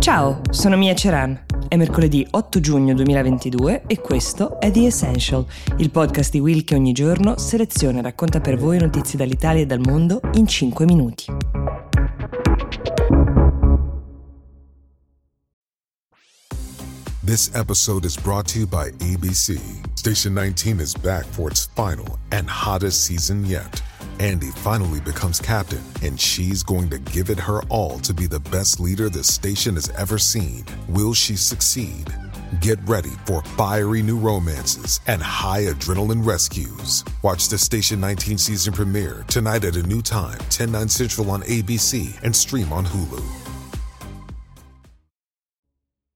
Ciao, sono Mia Ceran. È mercoledì 8 giugno 2022 e questo è The Essential, il podcast di Will che ogni giorno seleziona e racconta per voi notizie dall'Italia e dal mondo in 5 minuti. This episode is brought to you by ABC. Station 19 is back for its final and hottest season yet. Andy finally becomes captain, and she's going to give it her all to be the best leader the station has ever seen. Will she succeed? Get ready for fiery new romances and high adrenaline rescues. Watch the Station 19 season premiere tonight at a new time, 10, 9 central on ABC and stream on Hulu.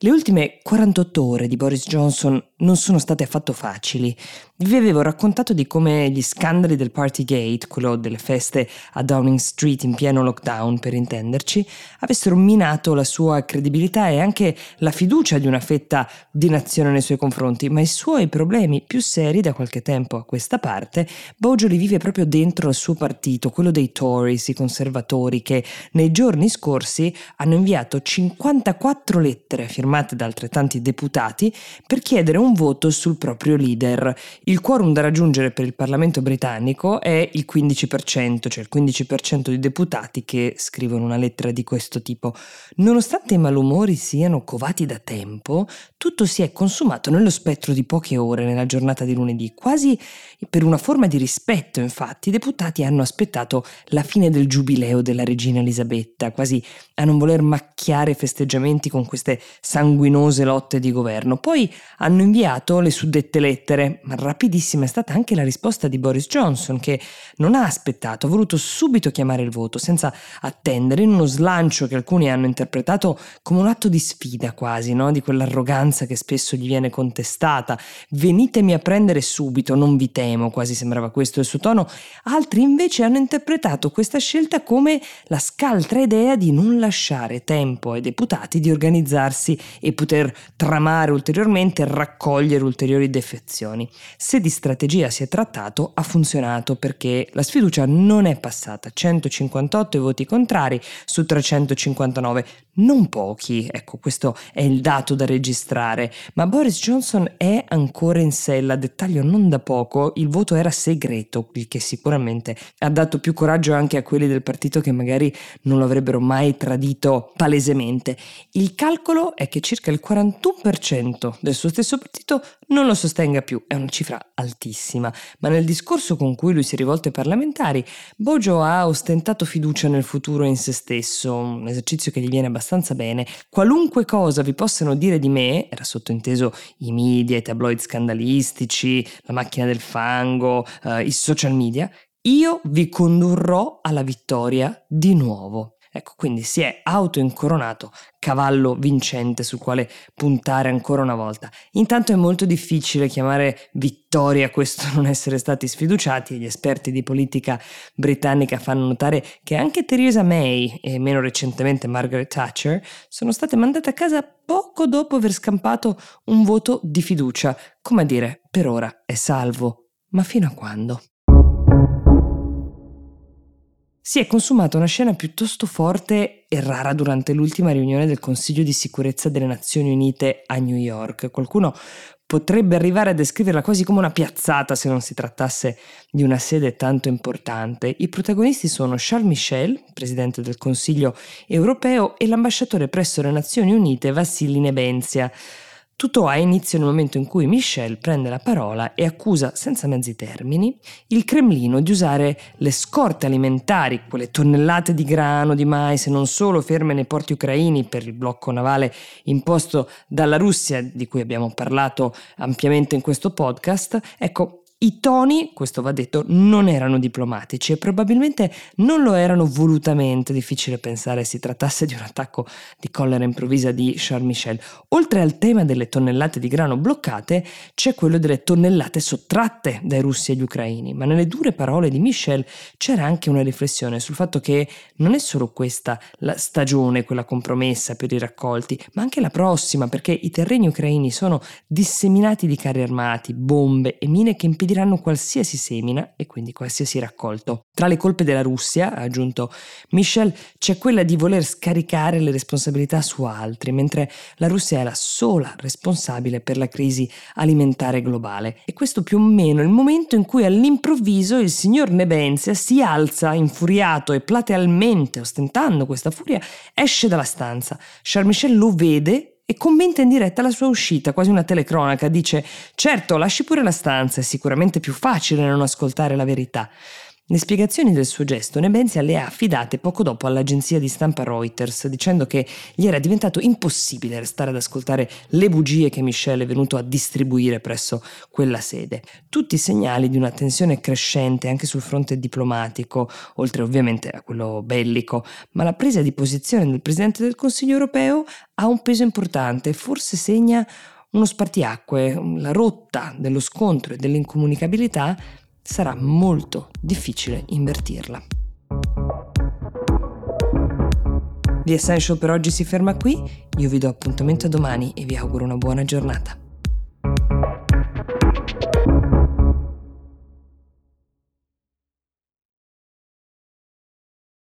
Le ultime 48 ore di Boris Johnson non sono state affatto facili. Vi avevo raccontato di come gli scandali del Partygate, quello delle feste a Downing Street in pieno lockdown per intenderci, avessero minato la sua credibilità e anche la fiducia di una fetta di nazione nei suoi confronti, ma i suoi problemi più seri da qualche tempo a questa parte, Bojo li vive proprio dentro il suo partito, quello dei Tories, i conservatori, che nei giorni scorsi hanno inviato 54 lettere firmate da altrettanti deputati per chiedere un voto sul proprio leader. Il quorum da raggiungere per il Parlamento britannico è il 15%, cioè il 15% di deputati che scrivono una lettera di questo tipo. Nonostante i malumori siano covati da tempo, tutto si è consumato nello spettro di poche ore nella giornata di lunedì, quasi per una forma di rispetto, infatti, i deputati hanno aspettato la fine del giubileo della regina Elisabetta, quasi a non voler macchiare festeggiamenti con queste sanguinose lotte di governo. Poi hanno inviato le suddette lettere, ma rapidissima è stata anche la risposta di Boris Johnson, che non ha aspettato, ha voluto subito chiamare il voto, senza attendere, in uno slancio che alcuni hanno interpretato come un atto di sfida quasi, no? di quell'arroganza che spesso gli viene contestata. Venitemi a prendere subito, non vi temo, quasi sembrava questo il suo tono. Altri invece hanno interpretato questa scelta come la scaltra idea di non lasciare tempo ai deputati di organizzarsi e poter tramare ulteriormente, raccogliere ulteriori defezioni. Se di strategia si è trattato, ha funzionato perché la sfiducia non è passata. 158 voti contrari su 359, non pochi, ecco questo è il dato da registrare, ma Boris Johnson è ancora in sella, dettaglio non da poco, il voto era segreto, il che sicuramente ha dato più coraggio anche a quelli del partito che magari non lo avrebbero mai tradito palesemente. Il calcolo è che circa il 41% del suo stesso partito non lo sostenga più, è una cifra altissima, ma nel discorso con cui lui si è rivolto ai parlamentari, Bojo ha ostentato fiducia nel futuro e in se stesso, un esercizio che gli viene abbastanza bene. Qualunque cosa vi possano dire di me, era sottointeso i media, i tabloid scandalistici, la macchina del fango, eh, i social media, io vi condurrò alla vittoria di nuovo. Ecco, quindi si è autoincoronato cavallo vincente sul quale puntare ancora una volta. Intanto è molto difficile chiamare vittoria questo non essere stati sfiduciati gli esperti di politica britannica fanno notare che anche Theresa May e meno recentemente Margaret Thatcher sono state mandate a casa poco dopo aver scampato un voto di fiducia. Come a dire, per ora è salvo. Ma fino a quando? Si è consumata una scena piuttosto forte e rara durante l'ultima riunione del Consiglio di sicurezza delle Nazioni Unite a New York. Qualcuno potrebbe arrivare a descriverla quasi come una piazzata se non si trattasse di una sede tanto importante. I protagonisti sono Charles Michel, presidente del Consiglio europeo, e l'ambasciatore presso le Nazioni Unite Vassili Nebenzia. Tutto ha inizio nel momento in cui Michel prende la parola e accusa, senza mezzi termini, il Cremlino di usare le scorte alimentari, quelle tonnellate di grano, di mais e non solo ferme nei porti ucraini per il blocco navale imposto dalla Russia, di cui abbiamo parlato ampiamente in questo podcast. Ecco, i toni, questo va detto, non erano diplomatici e probabilmente non lo erano volutamente, difficile pensare si trattasse di un attacco di collera improvvisa di Charles Michel. Oltre al tema delle tonnellate di grano bloccate, c'è quello delle tonnellate sottratte dai russi agli ucraini, ma nelle dure parole di Michel c'era anche una riflessione sul fatto che non è solo questa la stagione, quella compromessa per i raccolti, ma anche la prossima, perché i terreni ucraini sono disseminati di carri armati, bombe e mine che impediscono malediranno qualsiasi semina e quindi qualsiasi raccolto. Tra le colpe della Russia, ha aggiunto Michel, c'è quella di voler scaricare le responsabilità su altri, mentre la Russia è la sola responsabile per la crisi alimentare globale. E questo più o meno è il momento in cui all'improvviso il signor Nebenzia si alza infuriato e platealmente, ostentando questa furia, esce dalla stanza. Charles Michel lo vede e commenta in diretta la sua uscita, quasi una telecronaca. Dice: Certo, lasci pure la stanza, è sicuramente più facile non ascoltare la verità. Le spiegazioni del suo gesto Nebenzia le ha affidate poco dopo all'agenzia di stampa Reuters, dicendo che gli era diventato impossibile restare ad ascoltare le bugie che Michel è venuto a distribuire presso quella sede. Tutti segnali di una tensione crescente anche sul fronte diplomatico, oltre ovviamente a quello bellico, ma la presa di posizione del Presidente del Consiglio europeo ha un peso importante forse segna uno spartiacque, la rotta dello scontro e dell'incomunicabilità sarà molto difficile invertirla. The Essential per oggi si ferma qui, io vi do appuntamento domani e vi auguro una buona giornata.